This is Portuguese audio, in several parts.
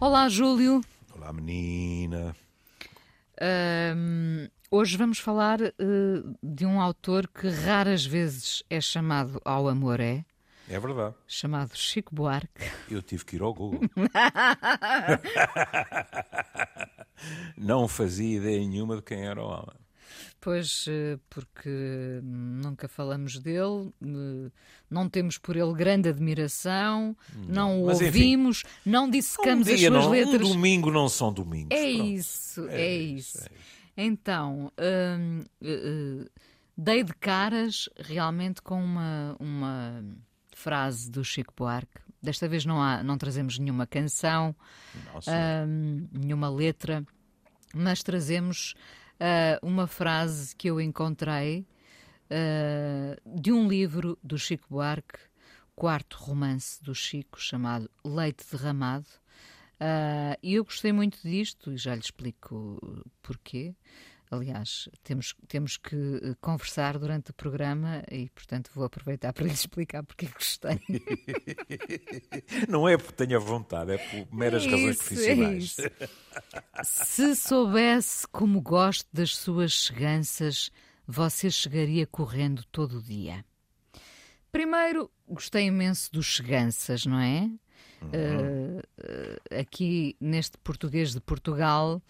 Olá, Júlio. Olá, menina. Ahm, hoje vamos falar eh, de um autor que raras vezes é chamado ao amor, é? É verdade. Chamado Chico Buarque. Eu tive que ir ao Google. Não fazia ideia nenhuma de quem era o homem. Pois, eh, porque nunca falamos dele, eh, não temos por ele grande admiração, não o Mas, enfim, ouvimos, não Um dissecamos as dia suas não, letras. um domingo não são domingos. É isso, é, É isso. isso, é Então, hum, eh, dei de caras realmente com uma, uma frase do Chico Buarque. Desta vez não, há, não trazemos nenhuma canção, hum, nenhuma letra, mas trazemos ah, uma frase que eu encontrei ah, de um livro do Chico Buarque, quarto romance do Chico, chamado Leite Derramado. Ah, E eu gostei muito disto e já lhe explico porquê. Aliás, temos, temos que eh, conversar durante o programa e, portanto, vou aproveitar para lhe explicar porque gostei. Não é porque tenha vontade, é por meras É razões isso, profissionais. é. Se soubesse como gosto das suas cheganças, você chegaria correndo todo o dia. Primeiro, gostei imenso dos cheganças, não é? Eh, eh, aqui neste português de Portugal.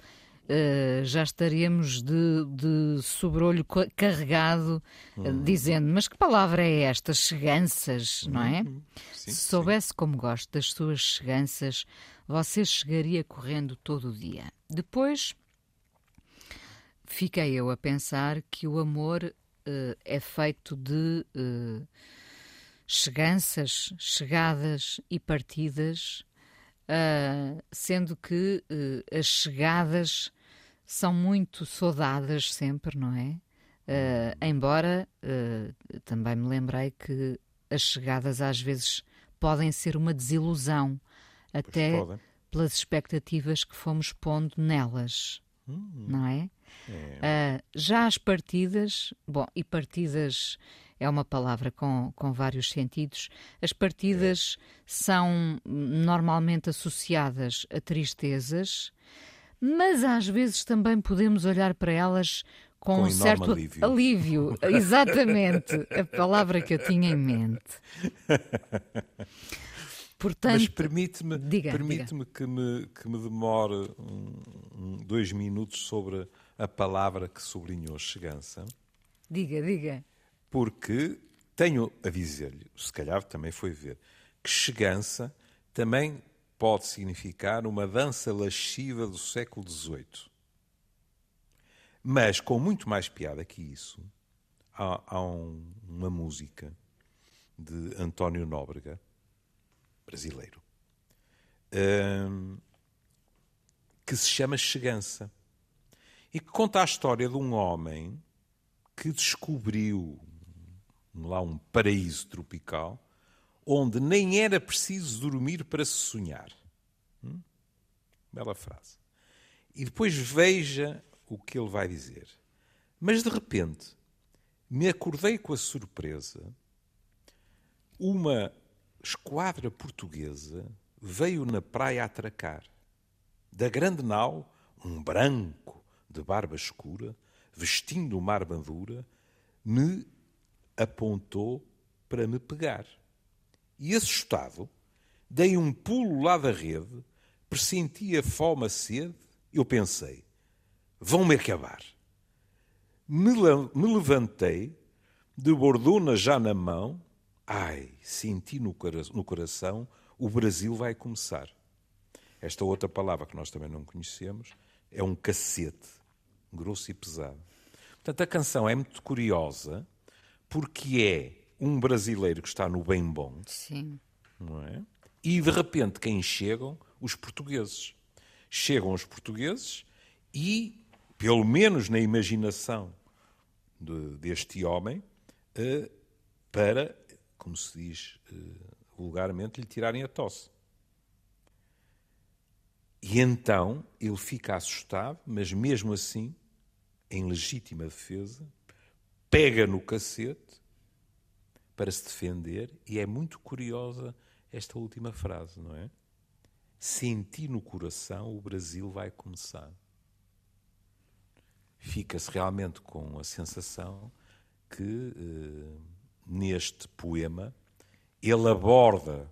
Eh, já estaríamos de, de sobrolho ca- carregado, eh, dizendo: Mas que palavra é esta? Cheganças, não é? Sim, Se soubesse como gosto das suas cheganças, você chegaria correndo todo o dia. Depois, fiquei eu a pensar que o amor eh, é feito de eh, cheganças, chegadas e partidas, ah, sendo que eh, as chegadas são muito saudadas sempre, não é? Ah, embora eh, também me lembrei que as chegadas às vezes podem ser uma desilusão, até podem. pelas expectativas que fomos pondo nelas, não é? Ah, já as partidas, bom, e partidas é uma palavra com, com vários sentidos. As partidas são normalmente associadas a tristezas, mas às vezes também podemos olhar para elas com, Com um certo alívio. alívio. Exatamente, a palavra que eu tinha em mente. Portanto, Mas permite-me permite que, me, que me demore um- dois minutos sobre a palavra que sublinhou chegança, diga, diga. porque tenho a dizer-lhe, se calhar também foi ver, que chegança também pode significar uma dança lasciva do século XVIII. Mas com muito mais piada que isso, há, há um- uma música de António Nóbrega, brasileiro, hum, que se chama Chegança e que conta a história de um homem que descobriu lá um paraíso tropical onde nem era preciso dormir para se sonhar. Hum? Bela frase. E depois veja o que ele vai dizer. Mas de repente me acordei com a surpresa. Uma esquadra portuguesa veio na praia atracar. Da grande nau, um branco de barba escura, vestindo uma armadura, me apontou para me pegar. E assustado, dei um pulo lá da rede, pressenti a fome, a sede, eu pensei, vão-me acabar. Me, me levantei, de bordona já na mão, ai, senti no, no coração, o Brasil vai começar. Esta outra palavra que nós também não conhecemos é um cacete, grosso e pesado. Portanto, a canção é muito curiosa porque é um brasileiro que está no bem bom, Sim. não é? E de repente quem chegam? Os portugueses. Chegam os portugueses e, pelo menos na imaginação de- deste homem, eh, para, como se diz eh, vulgarmente, lhe tirarem a tosse. E então ele fica assustado, mas mesmo assim, em legítima defesa, pega no cacete para se defender, e é muito curiosa esta última frase, não é? senti no coração, o Brasil vai começar. Fica-se realmente com a sensação que eh, neste poema ele aborda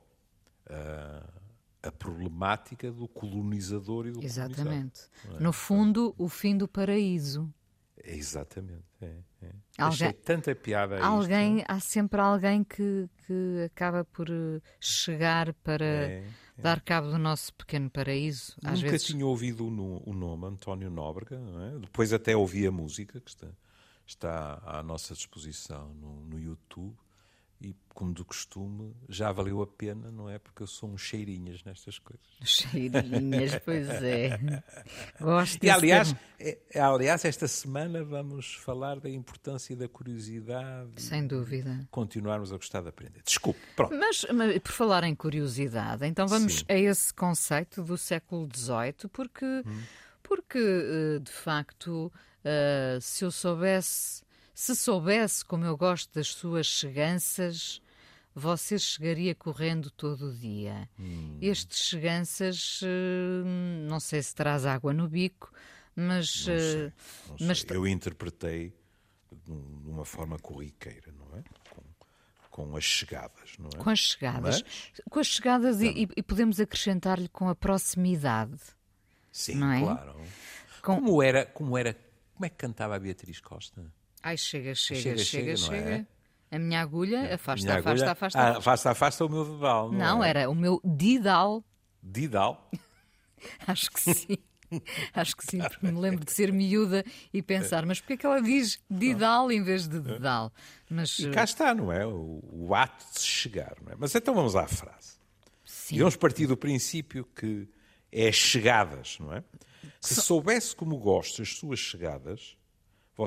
uh, a problemática do colonizador e do Exatamente. É? No fundo, o fim do paraíso. É, exatamente. É, é. Alguém, Achei tanta piada alguém, isto. Há sempre alguém que, que acaba por eh, chegar para é, é. dar cabo do nosso pequeno paraíso. Nunca vezes... tinha ouvido o, o nome António Nóbrega, é? depois até ouvi a música que está, está à nossa disposição no, no YouTube e, como do costume, já valeu a pena, não é? Porque eu sou um cheirinhas nestas coisas. Cheirinhas, pois é. Gosto E, aliás, é, aliás, esta semana vamos falar da importância da curiosidade. Sem dúvida. Continuarmos a gostar de aprender. Desculpe, pronto. Mas, mas por falar em curiosidade, então vamos Sim. a esse conceito do século XVIII, porque, hum. porque eh, de facto, uh, se eu soubesse se soubesse como eu gosto das suas cheganças, você chegaria correndo todo o dia. Hum. Estes cheganças, eh, não sei se traz água no bico, mas. Não sei, eh, não mas... Eu interpretei de uma forma corriqueira, não é? Com, com as chegadas, não é? Com as chegadas. Mas... Com as chegadas e, e, podemos acrescentar-lhe com a proximidade. Sim, é? claro. Com... Como, era, como era. Como é que cantava a Beatriz Costa? Ai, chega, chega, chega, chega. chega, é? A minha agulha, é. afasta, minha afasta, agulha, afasta, afasta. afasta, afasta o meu dedal. Não, não é? era o meu didal. Didal? Acho que sim. Acho que sim, porque me lembro de ser miúda e pensar, mas porquê é que ela diz didal em vez de dedal? Mas, e cá está, não é? O, o ato de chegar, não é? Mas então vamos à frase. Sim. E vamos partir do princípio que é chegadas, não é? Se soubesse como gosto as suas chegadas,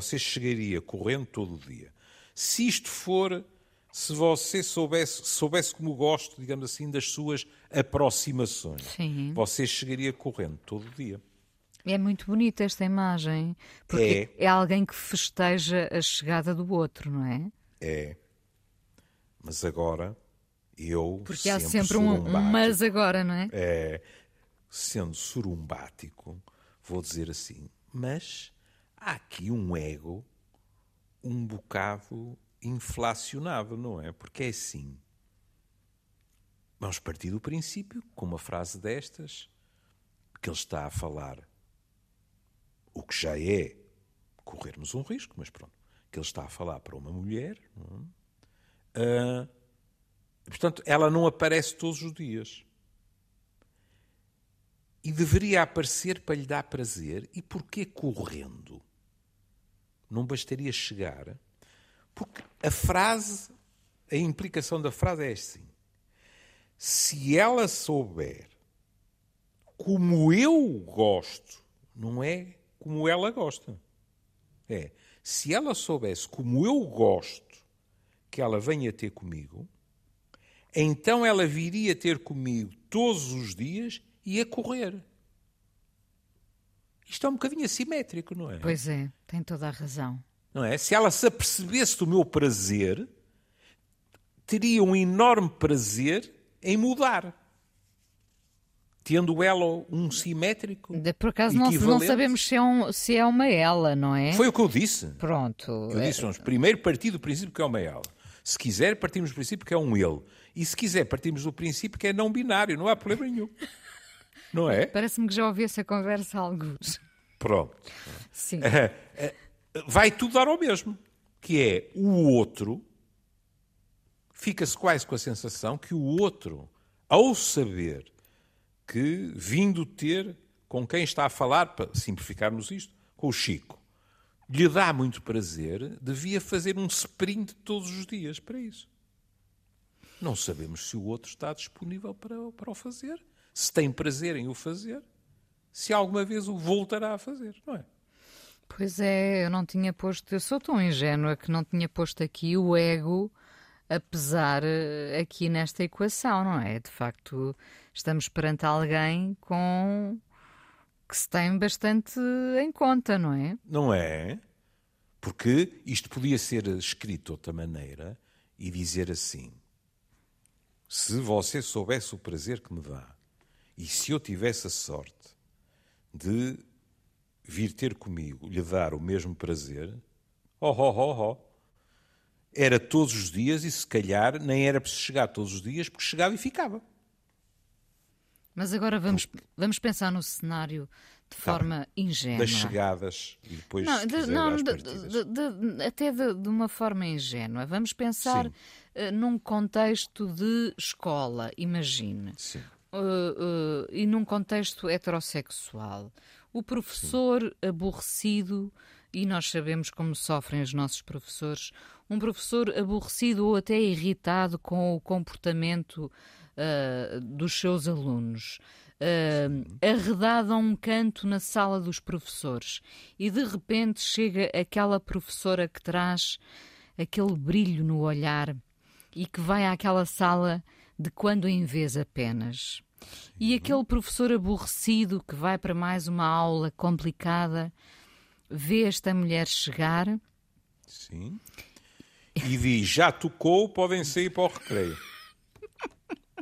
você chegaria correndo todo o dia. Se isto for, se você soubesse, soubesse como gosto, digamos assim, das suas aproximações, Sim. você chegaria correndo todo o dia. É muito bonita esta imagem, porque é. é alguém que festeja a chegada do outro, não é? É. Mas agora, eu. Porque há sempre um, um mas agora, não é? É. Sendo surumbático, vou dizer assim, mas há aqui um ego um bocado inflacionado, não é? Porque é assim. Vamos partir do princípio, com uma frase destas, que ele está a falar o que já é corrermos um risco, mas pronto, que ele está a falar para uma mulher. É? Uh, portanto, ela não aparece todos os dias. E deveria aparecer para lhe dar prazer. E porquê correndo? Não bastaria chegar, porque a frase, a implicação da frase é assim: se ela souber como eu gosto, não é como ela gosta. É, se ela soubesse como eu gosto que ela venha ter comigo, então ela viria ter comigo todos os dias e a correr. Isto é um bocadinho assimétrico, não é? Pois é, tem toda a razão. Não é? Se ela se apercebesse do meu prazer, teria um enorme prazer em mudar. Tendo ela um simétrico. Por acaso não, não, sabemos se é, um, se é uma ela, não é? Foi o que eu disse. Pronto. Eu disse, vamos primeiro partir do princípio que é uma ela. Se quiser, partimos do princípio que é um ele. E se quiser, partimos do princípio que é não binário, não há problema nenhum. Não é? Parece-me que já ouvi essa conversa há alguns. Pronto. Sim. Vai tudo dar ao mesmo. Que é o outro, fica-se quase com a sensação que o outro, ao saber que, vindo ter com quem está a falar, para simplificarmos isto, com o Chico, lhe dá muito prazer, devia fazer um sprint todos os dias para isso. Não sabemos se o outro está disponível para, para o fazer se tem prazer em o fazer, se alguma vez o voltará a fazer, não é? Pois é, eu não tinha posto, eu sou tão ingênua que não tinha posto aqui o ego a pesar eh, aqui nesta equação, não é? De facto, estamos perante alguém com que se tem bastante em conta, não é? Não é? Porque isto podia ser escrito de outra maneira e dizer assim: se você soubesse o prazer que me dá E se eu tivesse a sorte de vir ter comigo, lhe dar o mesmo prazer, oh, oh, oh, oh, era todos os dias e se calhar nem era preciso chegar todos os dias porque chegava e ficava. Mas agora vamos, vamos pensar no cenário de forma tá ingênua. Das chegadas e depois não, de, não de, de, até de, uma forma ingênua. Vamos pensar uh, num contexto de escola, imagine. Sim. Uh, uh, e num contexto heterossexual. O professor Sim. aborrecido, e nós sabemos como sofrem os nossos professores, um professor aborrecido ou até irritado com o comportamento uh, dos seus alunos. Uh, arredado a um canto na sala dos professores e de repente chega aquela professora que traz aquele brilho no olhar e que vai àquela sala de quando em vez apenas. E aquele professor aborrecido que vai para mais uma aula complicada vê esta mulher chegar. Sim. E diz: já tocou, podem sair para o recreio.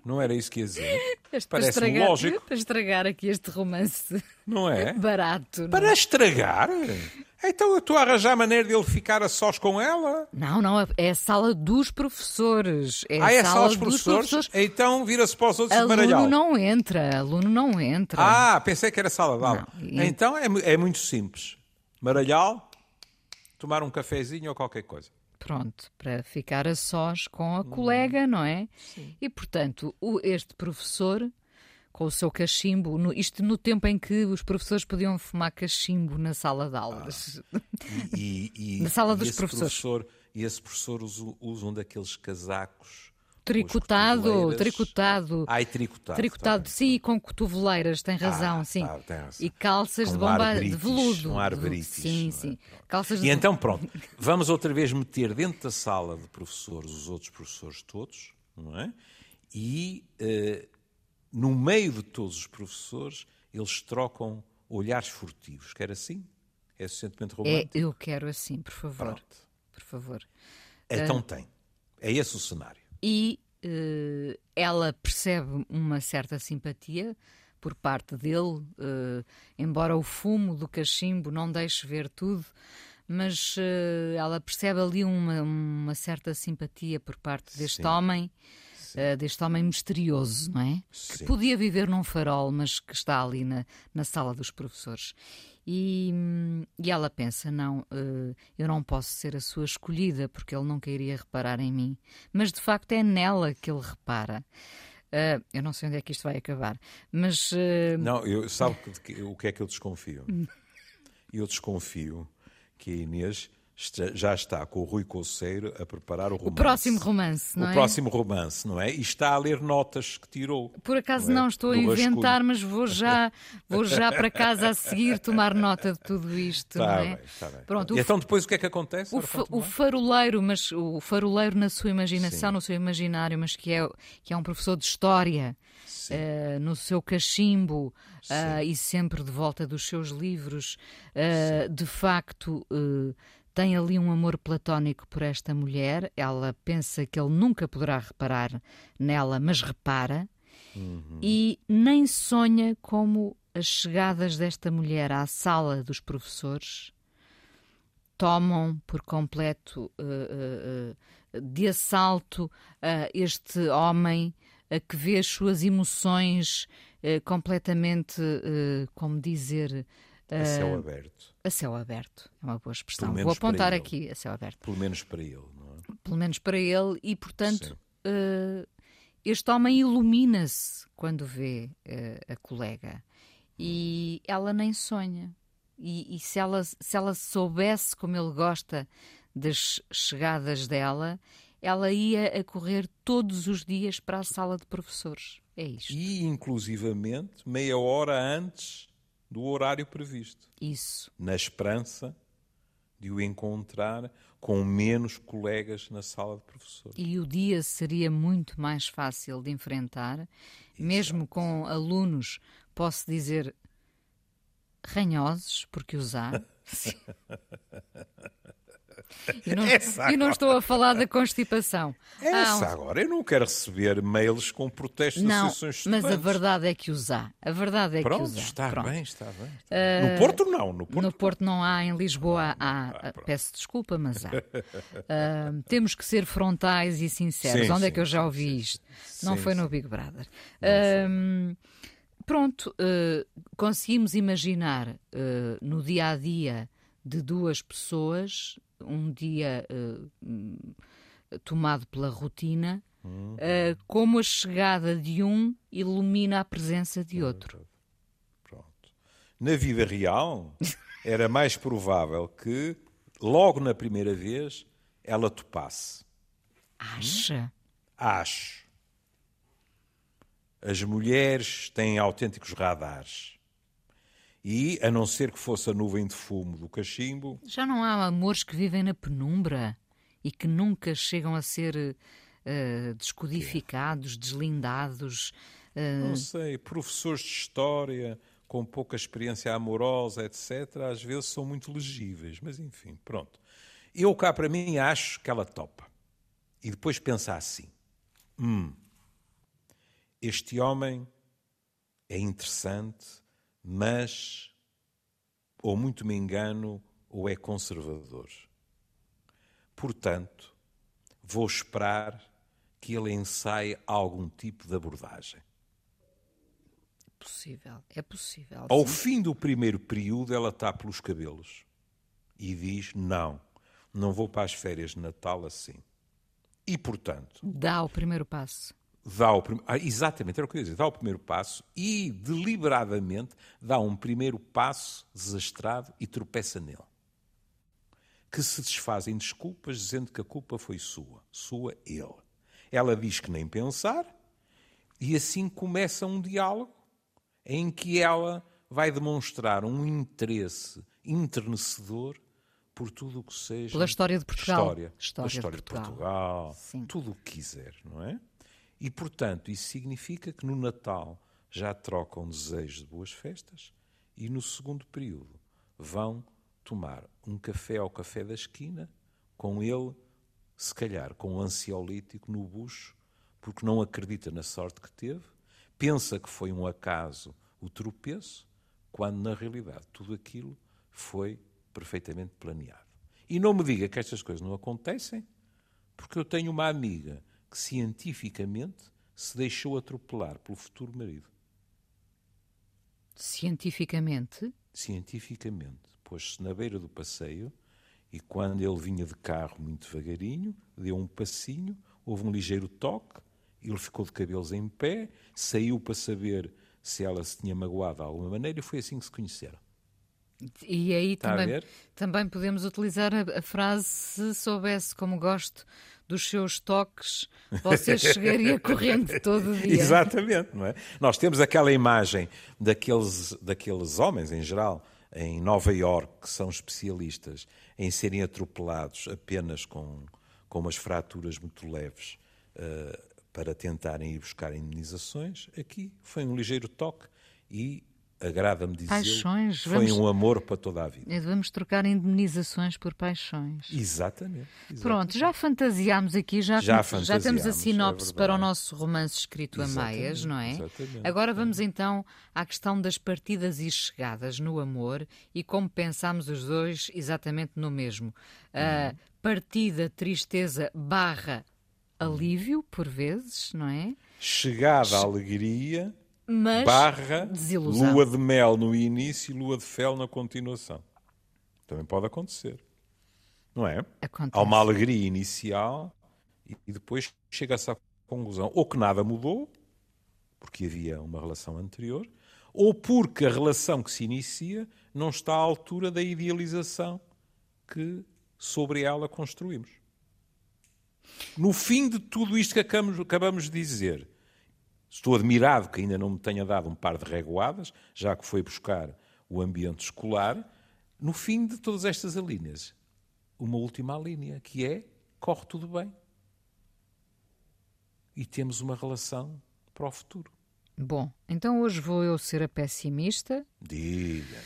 Não era isso que ia dizer? Parece para estragar, lógico. Para estragar aqui este romance. Não é? Barato. Não? Para estragar? Então eu estou a arranjar a maneira dele ficar a sós com ela? Não, não, é a sala dos professores. É ah, é a sala, dos, dos professores? professores? Então vira-se para os outros aluno de Aluno não entra, aluno não entra. Ah, pensei que era sala de aula. Então é, é muito simples. Maralhau, tomar um cafezinho ou qualquer coisa. Pronto, para ficar a sós com a hum. colega, não é? Sim. E, portanto, o, este professor, com o seu cachimbo, no, isto no tempo em que os professores podiam fumar cachimbo na sala de aulas. Ah. E, e, na sala dos professores. Professor, e esse professor usa, usa um daqueles casacos Tricotado, tricotado. Ai, tricotado. Tricotado, tá sim, com cotoveleiras, tem razão, ah, sim. Tá, tem razão. E calças com de bomba de veludo. Um ar Sim, é? sim. Calças e de... então, pronto, vamos outra vez meter dentro da sala de professores os outros professores todos, não é? E uh, no meio de todos os professores, eles trocam olhares furtivos. Quer assim? É suficientemente é, romântico? É, eu quero assim, por favor. Pronto. Por favor. Então uh... tem. É esse o cenário e uh, ela percebe uma certa simpatia por parte dele, uh, embora o fumo do cachimbo não deixe ver tudo, mas uh, ela percebe ali uma, uma, certa simpatia por parte deste Sim. homem. Uh, deste homem misterioso, não é? Sim. Que podia viver num farol, mas que está ali na, na sala dos professores. E, e ela pensa: não, uh, eu não posso ser a sua escolhida porque ele nunca iria reparar em mim. Mas de facto é nela que ele repara. Uh, eu não sei onde é que isto vai acabar, mas. Uh... Não, eu, sabe o que é que eu desconfio? eu desconfio que a Inês já está com o Rui Colseiro a preparar o romance. O próximo romance, não o é? O próximo romance, não é? E está a ler notas que tirou. Por acaso não, é? não estou a inventar, rascunho. mas vou já, vou já para casa a seguir tomar nota de tudo isto, está não é? Bem, está bem. Pronto, e então depois o que é que acontece? O, o faroleiro, mas o faroleiro na sua imaginação, Sim. no seu imaginário, mas que é, que é um professor de história, uh, no seu cachimbo uh, e sempre de volta dos seus livros, uh, de facto tem ali um amor platónico por esta mulher. Ela pensa que ele nunca poderá reparar nela, mas repara. Uhum. E nem sonha como as chegadas desta mulher à sala dos professores tomam por completo uh, uh, de assalto este homem que vê as suas emoções completamente, como dizer, a céu aberto. A céu aberto, é uma boa expressão. Vou apontar aqui a céu aberto. Pelo menos para ele, não é? Pelo menos para ele, e portanto, uh, este homem ilumina-se quando vê uh, a colega. E ela nem sonha. E, e, se, ela, se ela soubesse como ele gosta das chegadas dela, ela ia a correr todos os dias para a sala de professores. É isto. E, inclusivamente, meia hora antes do horário previsto. Isso. Na esperança de o encontrar com menos colegas na sala de professores. E o dia seria muito mais fácil de enfrentar, Exato. mesmo com alunos, posso dizer, ranhosos, porque os há. E não, e não estou a falar da constipação. Essa ah, agora, eu não quero receber mails com protestos não, de associações estudantes. Mas a verdade é que os há. A verdade é Pronto, que os há. Está Pronto. bem, está bem. Uh, no Porto não. No Porto, no Porto não há, em Lisboa há. Ah, peço desculpa, mas há. Uh, temos que ser frontais e sinceros. Sim, Onde sim, é que eu já ouvi sim, isto? Não foi no Big Brother. Uh, pronto, conseguimos imaginar no dia a dia de duas pessoas, um dia uh, tomado pela rotina, uhum. uh, como a chegada de um ilumina a presença de outro. Pronto. Na vida real, era mais provável que, logo na primeira vez, ela topasse. Acha? Hum? Acho. As mulheres têm autênticos radares. E, a não ser que fosse a nuvem de fumo do cachimbo. Já não há amores que vivem na penumbra e que nunca chegam a ser uh, descodificados, deslindados. Uh... Não sei, professores de história com pouca experiência amorosa, etc., às vezes são muito legíveis, mas enfim, pronto. Eu cá para mim acho que ela topa. E depois pensa assim: hum, este homem é interessante mas ou muito me engano ou é conservador. Portanto, vou esperar que ele ensaie algum tipo de abordagem. Possível, é possível. Ao fim do primeiro período, ela está pelos cabelos e diz: Não, não vou para as férias de Natal assim. E, portanto. Dá o primeiro passo dá o ah, exatamente, era o que eu ia dizer, dá o primeiro passo e deliberadamente dá um primeiro passo desastrado e tropeça nele. Que se desfaz em desculpas dizendo que a culpa foi sua, sua ele. Ela diz que nem pensar e assim começa um diálogo em que ela vai demonstrar um interesse enternecedor por tudo o que seja. Pela história de Portugal. História, história, história de Portugal, de Portugal tudo o que quiser, não é? E, portanto, isso significa que no Natal já trocam desejos de boas festas e no segundo período vão tomar um café ao café da esquina, com ele, se calhar, com um ansiolítico no bucho, porque não acredita na sorte que teve, pensa que foi um acaso o tropeço, quando na realidade tudo aquilo foi perfeitamente planeado. E não me diga que estas coisas não acontecem, porque eu tenho uma amiga que cientificamente se deixou atropelar pelo futuro marido. Cientificamente? Cientificamente. Pôs-se na beira do passeio e quando ele vinha de carro muito devagarinho, deu um passinho, houve um ligeiro toque, ele ficou de cabelos em pé, saiu para saber se ela se tinha magoado de alguma maneira e foi assim que se conheceram. E aí também, também podemos utilizar a, a, frase se soubesse como gosto dos seus toques, você chegaria correndo todo dia. Exatamente, não é? Nós temos aquela imagem daqueles, daqueles homens, em geral, em Nova Iorque, que são especialistas em serem atropelados apenas com, com umas fraturas muito leves uh, para tentarem ir buscar indenizações. Aqui foi um ligeiro toque e agrada-me dizer, paixões, foi vamos, um amor para toda a vida. Vamos trocar indemnizações por paixões. Exatamente. exatamente. Pronto, já fantasiámos aqui, já, já, já temos a é sinopse é para o nosso romance escrito exatamente, a meias, não é? Exatamente. Agora vamos então à questão das partidas e chegadas no amor e como pensámos os dois exatamente no mesmo. Uh, partida, tristeza, barra, alívio, por vezes, não é? Chegada, alegria mas barra desilusão. lua de mel no início e lua de fel na continuação. Também pode acontecer. Não é? Acontece. Há uma alegria inicial e depois chega-se à conclusão ou que nada mudou, porque havia uma relação anterior, ou porque a relação que se inicia não está à altura da idealização que sobre ela construímos. No fim de tudo isto que acabamos, acabamos de dizer, Estou admirado que ainda não me tenha dado um par de reguadas, já que foi buscar o ambiente escolar. No fim de todas estas alíneas, uma última linha, que é corre tudo bem. E temos uma relação para o futuro. Bom, então hoje vou eu ser a pessimista. Diga.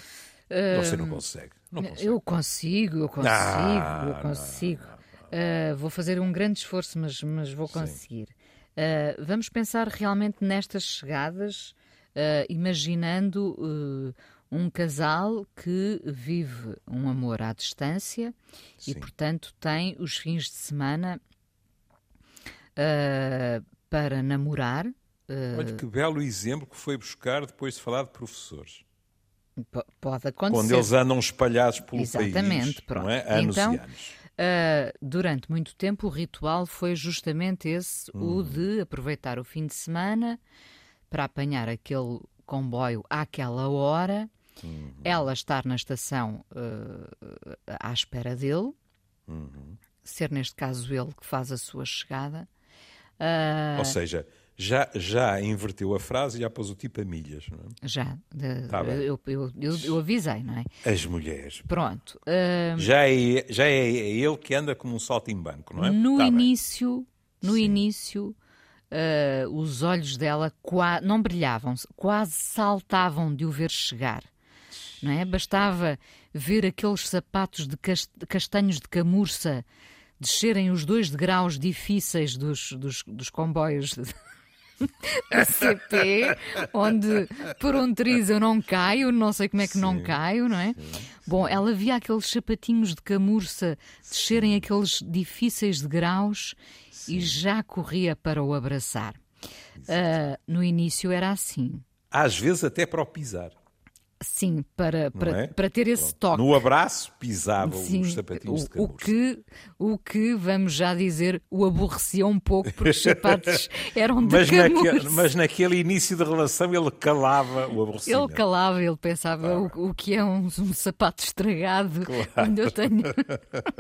Uh... Você não consegue. Não eu consigo, eu consigo, não, eu consigo. Não, não, uh, vou fazer um grande esforço, mas, mas vou conseguir. Uh, vamos pensar realmente nestas chegadas, uh, imaginando um casal que vive um amor à distância Sim. e, portanto, tem os fins de semana para namorar. Olha que belo exemplo que foi buscar depois de falar de professores. P pode acontecer. Quando eles andam espalhados pelo Exatamente, país, pronto. não é? Anos então, e anos. Uh, durante muito tempo o ritual foi justamente esse, o Uhum. de aproveitar o fim de semana para apanhar aquele comboio àquela hora, Uhum. ela estar na estação uh, à espera dele, Uhum. ser neste caso ele que faz a sua chegada. Uh, Ou seja, já, já inverteu a frase e já pôs o tipo a milhas. Não é? já, de- Tá bem. eu, eu, eu, eu avisei, não é? As mulheres. Pronto. uh, Já é, já é ele que anda como um saltimbanco, não é? No Tá bem. início, no Sim. início, eh, os olhos dela não brilhavam, quase saltavam de o ver chegar. Não é? Bastava ver aqueles sapatos de castanhos de camurça descerem os dois degraus difíceis dos, dos, dos comboios de- da CP, onde por um triz eu não caio, não sei como é que não Sim, caio, não é? Bom, ela via aqueles sapatinhos de camurça descerem aqueles difíceis degraus e já corria para o abraçar. Ah, no início era assim. Às vezes até para o pisar. Sim, para, para, é? para ter esse toque. No abraço pisava os sapatinhos de o, o camurça. que, o que, vamos já dizer, o aborrecia um pouco, porque os sapatos eram de Mas, camurça. naque- mas naquele início de relação ele calava o Ele aborrecimento. calava, ele pensava o, o que é um, um sapato estragado quando eu tenho.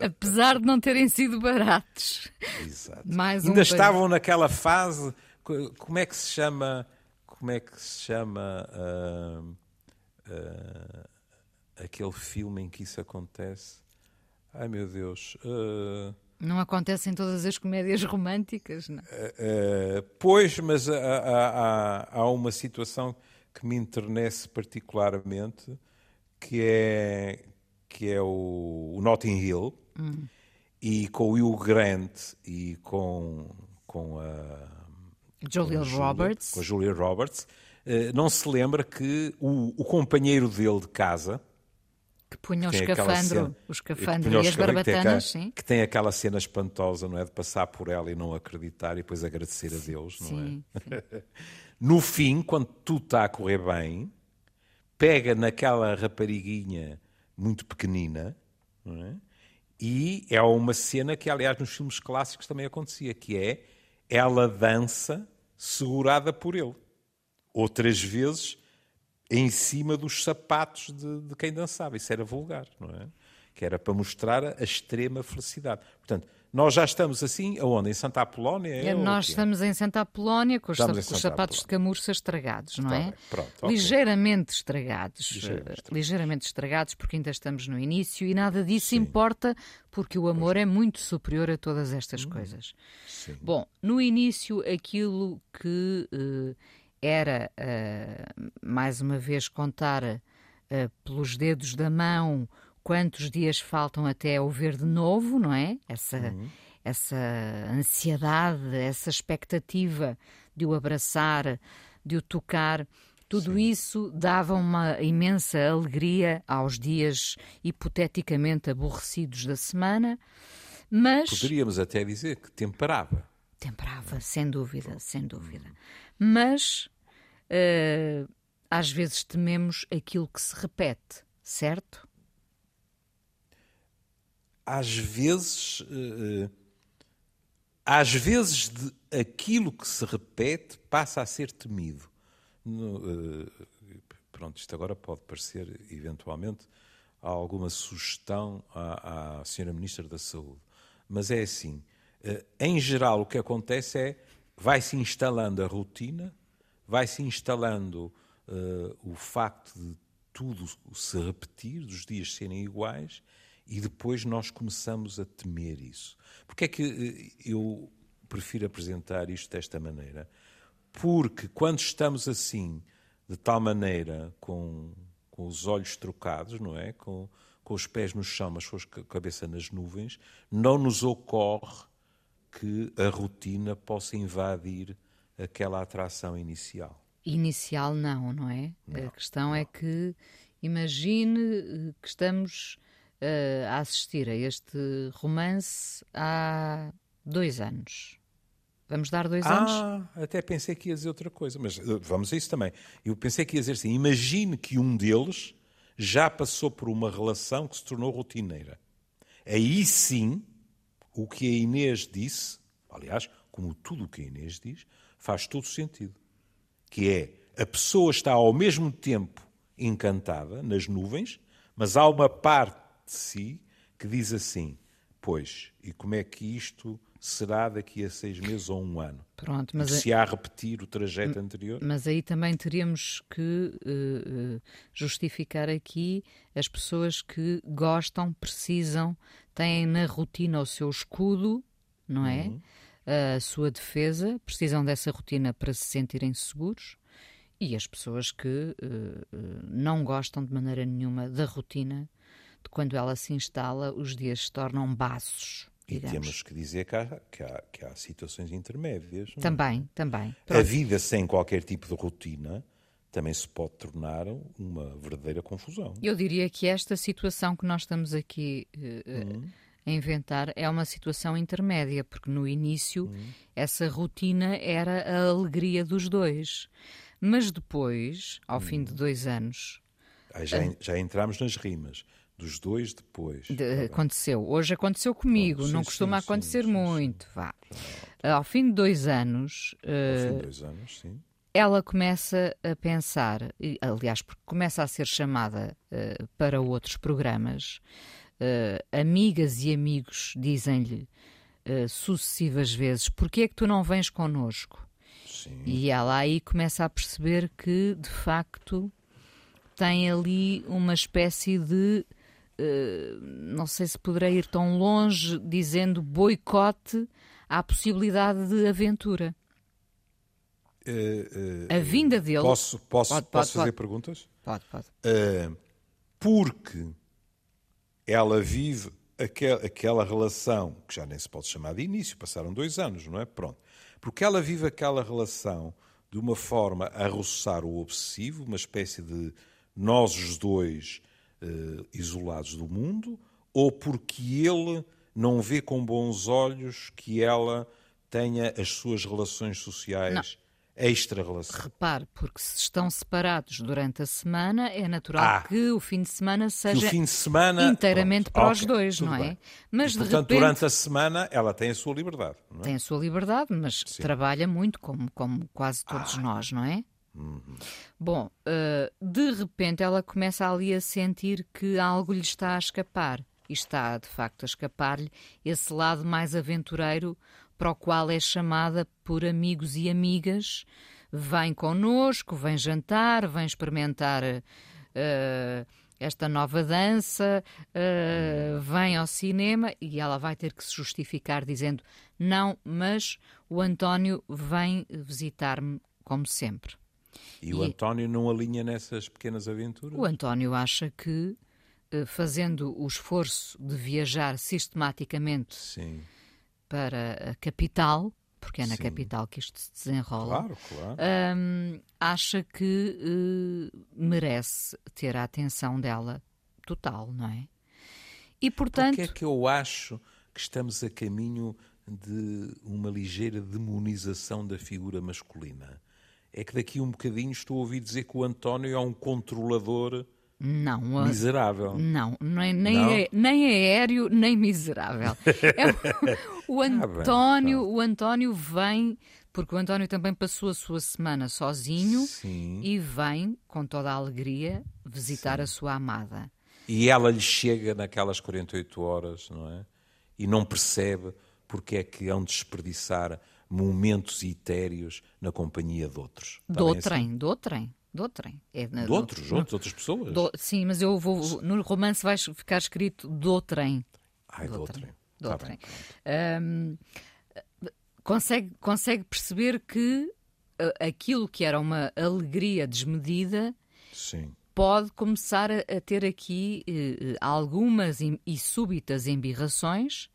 Apesar de não terem sido baratos. Exato. Mais um Ainda beijo. estavam naquela fase. co- Como é que se chama? Como é que se chama ah, ah, aquele filme em que isso acontece? Ai meu Deus. ah, Não acontece em todas as comédias românticas, não. Uh, pois, mas há, há- há- uma situação que me internece particularmente, que é, que é o, o Notting Hill, e com o Hugh Grant e com, com a Julia Julia- Roberts. com a Julia Roberts, uh, não se lembra que o, o companheiro dele de casa, Que punha o escafandro, o escafandro e as escafandro, que tem barbatanas, aquela- sim. Que tem aquela cena espantosa, não é? De passar por ela e não acreditar e depois agradecer a Deus, não é? Sim, sim. No fim, quando tudo está a correr bem, pega naquela rapariguinha muito pequenina, não é? E é uma cena que, aliás, nos filmes clássicos também acontecia, que é ela dança segurada por ele. Outras vezes em cima dos sapatos de, de quem dançava. Isso era vulgar, não é? Que era para mostrar a extrema felicidade. Portanto, nós já estamos assim, aonde? Em Santa Apolónia? É, ou Nós estamos em Santa Apolónia com os, os sapatos de camurça estragados, não Está é? bem, pronto. Ligeiramente estragados. Ligeiramente eh, ligeiramente estragados, porque ainda estamos no início e nada disso importa, porque o amor é muito superior a todas estas Hum. coisas. Sim. Bom, no início, aquilo que eh, era, eh, mais uma vez, contar eh, pelos dedos da mão quantos dias faltam até o ver de novo, não é? Essa, Uhum. essa ansiedade, essa expectativa de o abraçar, de o tocar. Tudo isso dava uma imensa alegria aos dias hipoteticamente aborrecidos da semana, mas Poderíamos até dizer que temperava. Temperava, sem dúvida, sem dúvida. Mas eh, às vezes tememos aquilo que se repete, certo? Às vezes, eh, eh, às vezes aquilo que se repete passa a ser temido. Eh, pronto, isto agora pode parecer, eventualmente, alguma sugestão à, à Sra. Ministra da Saúde. Mas é assim, em geral o que acontece é, vai-se instalando a rotina, vai-se instalando eh, o facto de tudo se repetir, dos dias serem iguais, e depois nós começamos a temer isso. Porque é que eh, eu prefiro apresentar isto desta maneira? Porque quando estamos assim, de tal maneira, com, com os olhos trocados, não é? Com, com os pés no chão, mas com a cabeça nas nuvens, não nos ocorre que a rotina possa invadir aquela atração inicial. Inicial não, não é? Não, a questão não. é que imagine eh, que estamos uh, a assistir a este romance há dois anos. Vamos dar dois ah, anos? até pensei que ia dizer outra coisa, mas uh, vamos a isso também. Eu pensei que ia dizer assim: imagine que um deles já passou por uma relação que se tornou rotineira. Aí sim, o que a Inês disse, aliás, como tudo o que a Inês diz, faz todo sentido. Que é, a pessoa está ao mesmo tempo encantada, nas nuvens, mas há uma parte de si que diz assim, pois, e como é que isto será daqui a seis meses ou um ano? Pronto, mas se há a repetir o trajeto anterior? Mas aí também teríamos que uh, justificar aqui as pessoas que gostam, precisam, têm na rotina o seu escudo, não é? Uhum a sua defesa, precisam dessa rotina para se sentirem seguros, e as pessoas que uh, não gostam de maneira nenhuma da rotina, de quando ela se instala, os dias se tornam baços. E temos que dizer que há, que há, que há situações intermédias. É? Também, também. Pronto. A vida sem qualquer tipo de rotina também se pode tornar uma verdadeira confusão. Eu diria que esta situação que nós estamos aqui uh, a inventar é uma situação intermédia, porque no início uhum. essa rotina era a alegria dos dois. Mas depois, ao fim de dois anos. Ah, já, uh, já entramos nas rimas. Dos dois depois. De, tá aconteceu. Hoje aconteceu comigo. sim, não costuma sim, acontecer sim, muito. Vá. Ao fim de dois anos. Ao fim de dois anos, sim ela começa a pensar, aliás, porque começa a ser chamada uh, para outros programas, uh, amigas e amigos dizem-lhe uh, sucessivas vezes: Porquê é que tu não vens connosco? Sim. E ela aí começa a perceber que, de facto, tem ali uma espécie de. Uh, não sei se poderei ir tão longe dizendo boicote à possibilidade de aventura. Uh, uh, a vinda dele. Posso, posso, pode, posso pode, fazer pode. perguntas? Pode, pode. porque ela vive aquel, aquela relação, que já nem se pode chamar de início, passaram dois anos, não é? Pronto. Porque ela vive aquela relação de uma forma a roçar o obsessivo, uma espécie de nós os dois uh, isolados do mundo, ou porque ele não vê com bons olhos que ela tenha as suas relações sociais não extra-relação. Repare, porque se estão separados durante a semana, é natural ah, que o fim de semana seja fim de semana, inteiramente pronto, para okay, os dois, não é? Bem. Mas e, de portanto, repente, durante a semana ela tem a sua liberdade. É? Tem a sua liberdade, mas Sim. trabalha muito, como, como quase todos ah. nós, não é? Uhum. Bom, uh, de repente ela começa ali a sentir que algo lhe está a escapar. E está, de facto, a escapar-lhe esse lado mais aventureiro para o qual é chamada por amigos e amigas vem connosco, vem jantar, vem experimentar uh, esta nova dança, uh, vem ao cinema e ela vai ter que se justificar dizendo não, mas o António vem visitar-me como sempre. E, e o António não alinha nessas pequenas aventuras? O António acha que, uh, fazendo o esforço de viajar sistematicamente Sim. para a capital, porque é na Sim. capital que isto se desenrola, claro, claro. Um, acha que uh, merece ter a atenção dela total, não é? E portanto. Porque é que eu acho que estamos a caminho de uma ligeira demonização da figura masculina? É que daqui um bocadinho estou a ouvir dizer que o António é um controlador não, miserável. Não, nem, nem, não? É, nem aéreo, nem miserável. É, o, António, ah, bem, o António vem, porque o António também passou a sua semana sozinho Sim. e vem com toda a alegria visitar Sim. a sua amada. E ela lhe chega naquelas 48 horas, não é? E não percebe porque é que hão de desperdiçar momentos etéreos na companhia de outros. Está do bem trem, assim? do trem. De outrem. É, de outros, no, outros, outras pessoas? Do, sim, mas eu vou. No romance vai ficar escrito do trem. Ai, do, trem. Do tá trem. Um, consegue, consegue perceber que aquilo que era uma alegria desmedida sim. pode começar a, a ter aqui uh, algumas e, e súbitas embirrações.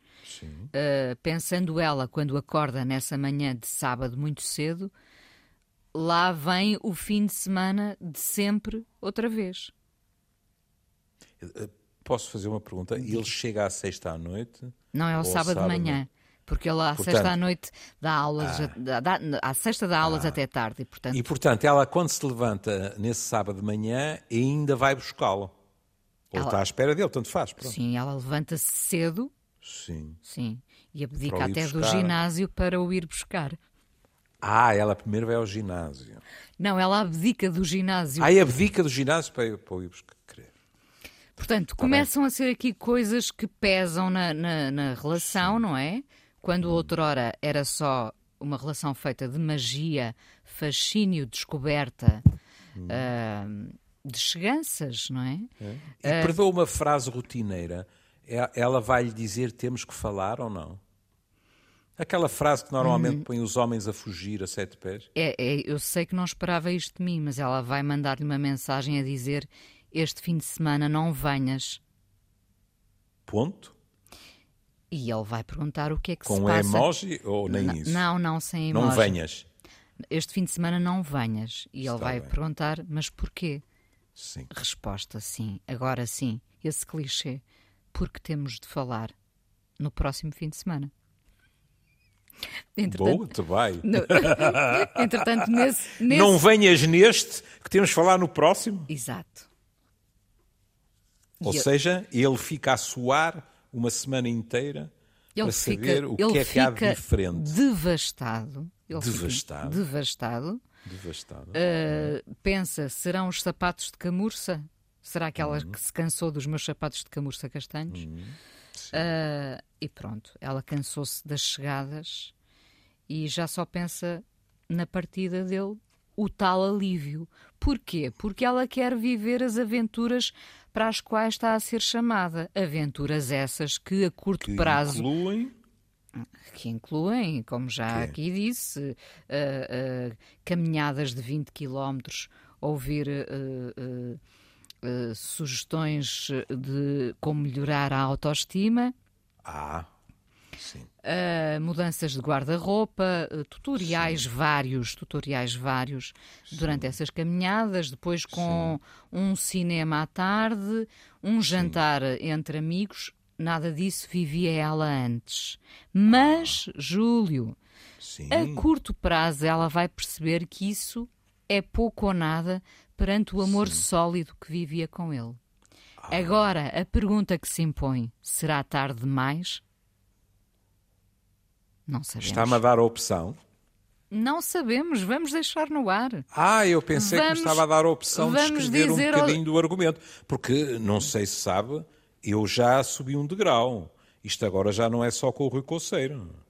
Uh, pensando ela, quando acorda nessa manhã de sábado muito cedo, lá vem o fim de semana de sempre outra vez. Posso fazer uma pergunta? Ele chega à sexta à noite? Não, é ao sábado, sábado de manhã. Porque ele à portanto, sexta à noite dá aulas, ah, dá, dá, à sexta dá aulas ah, até tarde. E portanto... e portanto, ela quando se levanta nesse sábado de manhã ainda vai buscá-lo. Ou ela... está à espera dele, tanto faz. Pronto. Sim, ela levanta-se cedo. Sim. Sim. E abdica até buscar. do ginásio para o ir buscar. Ah, ela primeiro vai ao ginásio. Não, ela abdica do ginásio. Ah, e abdica do ginásio para, para o ir buscar. Portanto, tá começam a ser aqui coisas que pesam na, na, na relação, Sim. não é? Quando outrora era só uma relação feita de magia, fascínio, descoberta, hum. uh, de cheganças, não é? é. E uh, perdoa uma frase rotineira. É, ela vai lhe dizer temos que falar ou não? Aquela frase que normalmente hum. põe os homens a fugir a sete pés. É, é, eu sei que não esperava isto de mim, mas ela vai mandar-lhe uma mensagem a dizer: Este fim de semana não venhas. Ponto. E ele vai perguntar o que é que Com se passa. Com emoji ou nem N isso? Não, não, sem emoji. Não venhas. Este fim de semana não venhas. E Está ele vai bem. perguntar, mas porquê? Sim. Resposta, sim. Agora sim. Esse clichê. Porque temos de falar no próximo fim de semana. Entretanto, Boa, te vai. No, entretanto, nesse, nesse... Não venhas neste, que temos de falar no próximo. Exato. Ou e seja, eu... ele fica a suar uma semana inteira ele para fica, saber o que é que há de diferente. Devastado. Ele devastado. devastado. Devastado. Uh, pensa, serão os sapatos de camurça? Será aquela uhum. que se cansou dos meus sapatos de camurça castanhos? Uhum. Uh, e pronto, ela cansou-se das chegadas e já só pensa na partida dele o tal alívio. Porquê? Porque ela quer viver as aventuras para as quais está a ser chamada. Aventuras essas que a curto que prazo. Incluem que incluem, como já aqui disse, uh, uh, caminhadas de 20 km, ouvir uh, sugestões de como melhorar a autoestima. Ah, sim. mudanças de guarda-roupa, tutoriais sim. vários, tutoriais vários sim. durante essas caminhadas, depois com sim. um cinema à tarde, um jantar entre amigos, nada disso vivia ela antes. Mas, Júlio, Sim. a curto prazo ela vai perceber que isso é pouco ou nada perante o amor Sim. sólido que vivia com ele. Ah. Agora, a pergunta que se impõe: será tarde demais? Não sabemos. Está-me a dar a opção. Não sabemos, vamos deixar no ar. Ah, eu pensei vamos, que me estava a dar a opção de escrever um bocadinho ao... do argumento. Porque, não sei se sabe, eu já subi um degrau. Isto agora já não é só com o Rui Coceiro.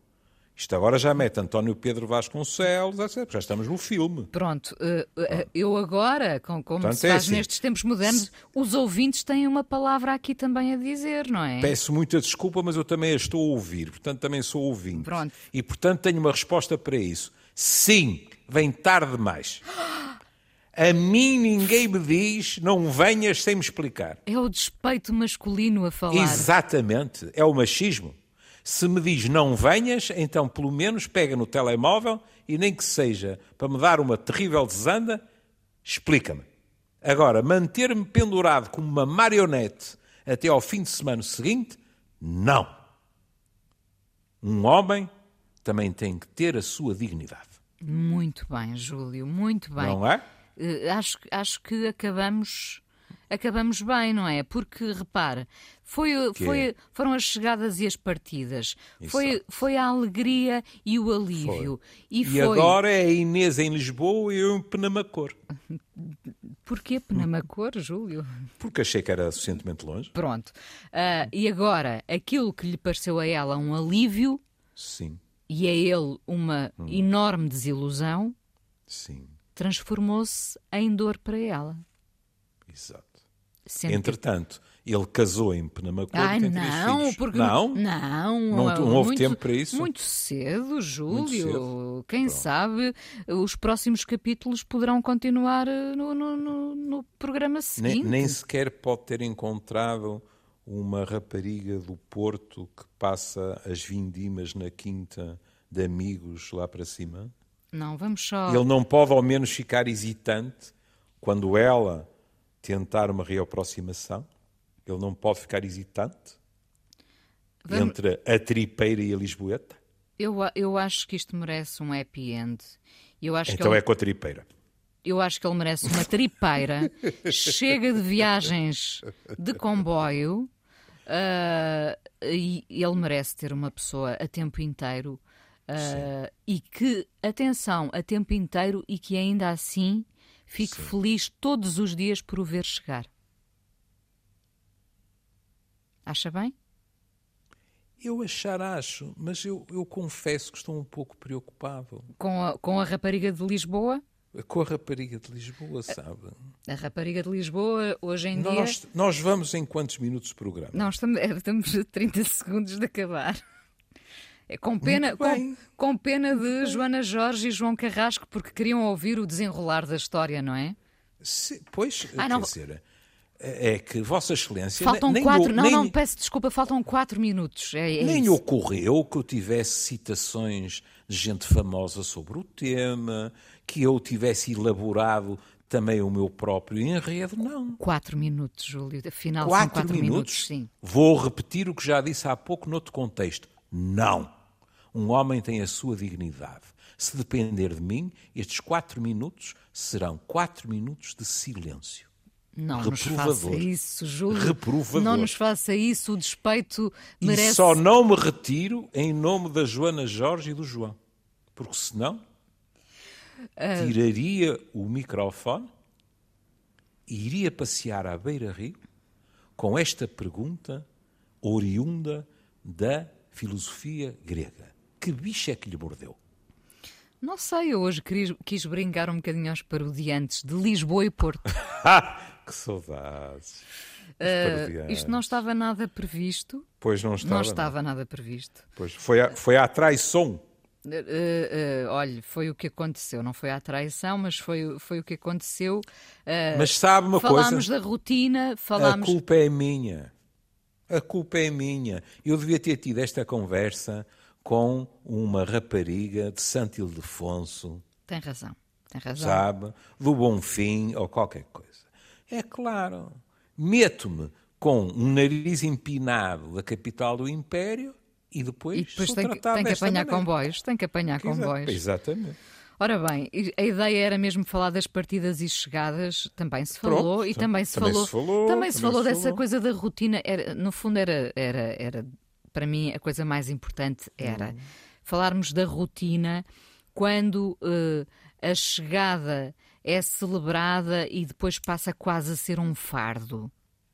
Isto agora já mete António Pedro Vasconcelos, etc. Já estamos no filme. Pronto, uh, uh, eu agora, com, como Portanto, se é faz é assim. nestes tempos modernos, os ouvintes têm uma palavra aqui também a dizer, não é? Peço muita desculpa, mas eu também a estou a ouvir, portanto também sou ouvinte. Pronto. E portanto tenho uma resposta para isso. Sim, vem tarde demais. A mim ninguém me diz, não venhas sem me explicar. É o despeito masculino a falar. Exatamente, é o machismo. Se me diz não venhas, então pelo menos pega no telemóvel e nem que seja para me dar uma terrível desanda, explica-me. Agora, manter-me pendurado como uma marionete até ao fim de semana seguinte, não. Um homem também tem que ter a sua dignidade. Muito bem, Júlio, muito bem. Não é? Uh, acho, acho que acabamos acabamos bem, não é? Porque, repare, foi, foi, foram as chegadas e as partidas, foi, foi a alegria e o alívio. E, e foi... agora é a Inês em Lisboa e eu em Penamacor. Porquê Penamacor, Júlio? Porque achei que era suficientemente longe. Pronto. Uh, e agora, aquilo que lhe pareceu a ela um alívio... Sim. E a ele uma hum. enorme desilusão... Sim. Transformou-se em dor para ela. Exato. Que- Entretanto, ele casou em Penamacor Ai, e tem três não, filhos. porque Não? não, Não- não houve muito- tempo para isso? Muito cedo, Júlio. cedo? Quem sabe os próximos capítulos poderão continuar eh, no, no, no- no programa Nem, seguinte. nem sequer pode ter encontrado uma rapariga do Porto que passa as vindimas na quinta de amigos lá para cima? Não, vamos só. Ele não pode ao menos ficar hesitante quando ela tentar uma reaproximação? Ele não pode ficar hesitante Vamos- entre a tripeira e a lisboeta? Eu, eu acho que isto merece um happy end. Eu acho, que Então ele, é com a tripeira. eu acho que ele merece uma tripeira, chega de viagens de comboio ah, e ele merece ter uma pessoa a tempo inteiro ah, e que, atenção, a tempo inteiro e que ainda assim fique feliz todos os dias por o ver chegar. Acha bem? Eu achar acho, mas eu, eu confesso que estou um pouco preocupado Com a, com a rapariga de Lisboa? com a rapariga de Lisboa, sabe? A rapariga de Lisboa, hoje em dia. Nós, nós vamos em quantos minutos de programa? Não, estamos, é, estamos a 30 segundos de acabar. É com pena, com, com pena de Joana Jorge e João Carrasco, porque queriam ouvir o desenrolar da história, não é? Se- pois, Ah, não. dizer, é que Vossa Excelência Faltam nem, quatro. o- não, nem, não, peço desculpa, faltam quatro minutos. É, é nem isso. ocorreu que eu tivesse citações de gente famosa sobre o tema, que eu tivesse elaborado também o meu próprio enredo, não. Quatro minutos, Júlio. Afinal, são Quatro, quatro minutos? minutos, sim. Vou repetir o que já disse há pouco noutro contexto. Não. Um homem tem a sua dignidade. Se depender de mim, estes quatro minutos serão quatro minutos de silêncio. Não nos Reprovador. faça isso, Júlio. Reprovador. Não nos faça isso. O despeito E merece. só não me retiro em nome da Joana Jorge e do João. Porque senão Ah. tiraria o microfone e iria passear à beira-rio com esta pergunta oriunda da filosofia grega. Que bicho é que lhe mordeu? Não sei, eu hoje quis, quis brincar um bocadinho aos parodiantes de Lisboa e Porto. que saudades. Parodiantes. isto não estava nada previsto. Pois não estava. não estava nada previsto. Pois foi, a, foi à traição. Uh, uh, uh, olha, foi o que aconteceu. Não foi à traição, mas foi, foi o que aconteceu. Uh, Mas sabe uma falámos coisa? da rotina, A falámos. culpa é minha. A culpa é minha. Eu devia ter tido esta conversa com uma rapariga de Santo Ildefonso, Tem razão, tem razão. sabe? Do Bonfim ou qualquer coisa. É claro. Meto-me com um nariz empinado da capital do Império e depois, E depois tem que, tem que apanhar maneira. comboios, tem que apanhar Exa- comboios. Exatamente. Ora bem, e a ideia era mesmo falar das partidas e chegadas, também se Pronto, falou, e tam- também se também falou, se falou, também se também falou se dessa falou. coisa da rotina, era, no fundo era, era, era, para mim, a coisa mais importante era Uhum. falarmos da rotina quando eh, a chegada é celebrada e depois passa quase a ser um fardo,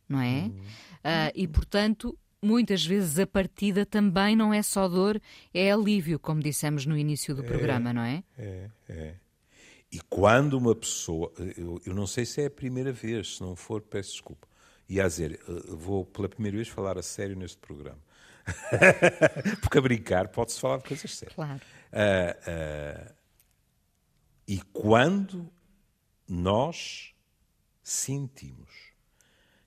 não é? Uhum. Ah, e, portanto, muitas vezes a partida também não é só dor, é alívio, como dissemos no início do programa, não é? É, é. E quando uma pessoa, eu, eu não sei se é a primeira vez, se não for, peço desculpa. E a dizer, eh, vou pela primeira vez falar a sério neste programa. Porque a brincar pode-se falar de coisas sérias. Claro. Ah, ah, e quando nós sentimos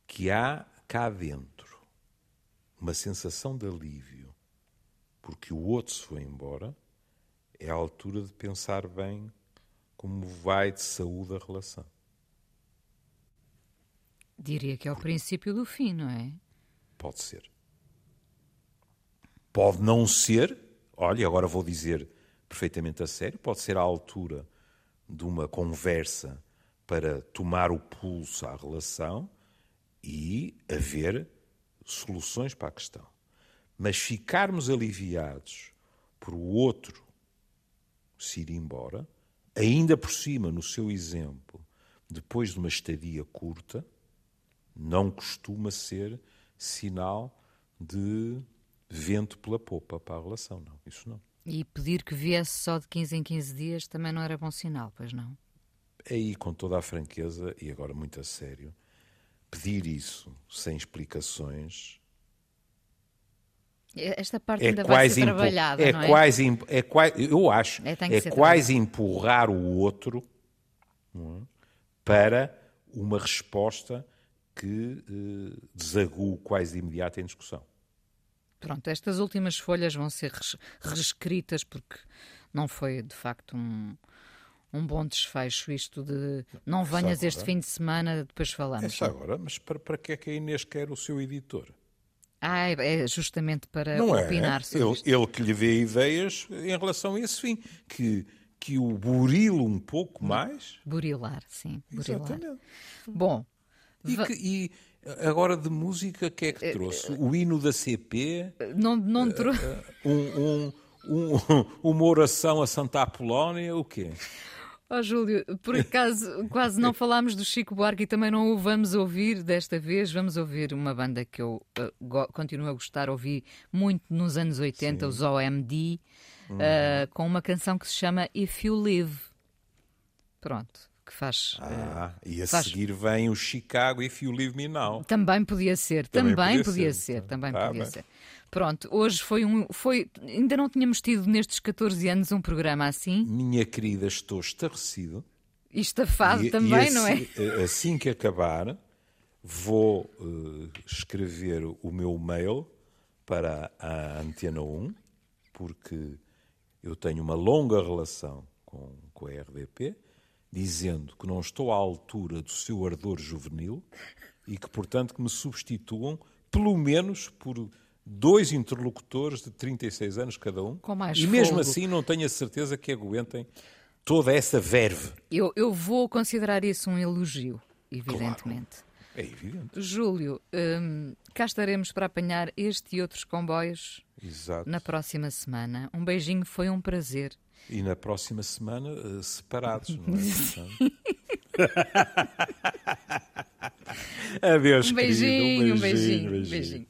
que há cá dentro uma sensação de alívio porque o outro se foi embora, é a altura de pensar bem como vai de saúde a relação. Diria que é o princípio do fim, não é? Pode ser. Pode não ser, olha, agora vou dizer perfeitamente a sério, pode ser a altura de uma conversa para tomar o pulso à relação e haver soluções para a questão. Mas ficarmos aliviados por o outro se ir embora, ainda por cima, no seu exemplo, depois de uma estadia curta, não costuma ser sinal de vento pela popa para a relação, não. Isso não. E pedir que viesse só de 15 em 15 dias também não era bom sinal, pois não? Aí, com toda a franqueza, e agora muito a sério, pedir isso sem explicações esta parte é ainda vai ser trabalhada, é, não é? Quase, é quase, eu acho, é, é quase empurrar o outro é? para uma resposta que eh, desague quase de imediato em discussão. Pronto, estas últimas folhas vão ser reescritas porque não foi de facto um, um bom desfecho isto de não venhas este fim de semana, depois falamos. É agora, mas para, para que é que a Inês quer o seu editor? Ah, é, é justamente para não é? opinar é? sobre ele, ele que lhe vê ideias em relação a esse fim, que, que o burilo um pouco mais. Burilar, sim. Burilar. Exatamente. Bom. E, que, e, agora de música, o que é que trouxe? O hino da CP? Não, não trouxe. Um, um, um, uma oração a Santa Apolónia, o quê? Oh, Júlio, por acaso quase não falámos do Chico Buarque e também não o vamos ouvir desta vez. Vamos ouvir uma banda que eu uh, continuo a gostar, ouvi muito nos anos 80, Sim. os OMD, uh, com uma canção que se chama If You Live. Pronto que faz. Ah, uh, e a faz... seguir vem o Chicago If You Leave Me Now. Também podia ser, também, também podia, podia, ser, ser. também tá podia bem. ser. Pronto, hoje foi um. Foi, ainda não tínhamos tido nestes 14 anos um programa assim. Minha querida, estou estarrecido. E estafado e, também, e assim, não é? Eh, assim que acabar, vou uh, escrever o meu mail para a Antena 1, porque eu tenho uma longa relação com, com a RDP, dizendo que não estou à altura do seu ardor juvenil e que, portanto, que me substituam, pelo menos por dois interlocutores de 36 anos cada um. Com mais e mesmo assim não tenho a certeza que aguentem toda essa verve. Eu, eu vou considerar isso um elogio, evidentemente. Claro. É evidente. Júlio, hum, cá estaremos para apanhar este e outros comboios Exato. na próxima semana. Um beijinho, foi um prazer. E na próxima semana, uh, separados, não é? Adeus, um beijinho, querido. Um beijinho, um beijinho. Um beijinho. beijinho.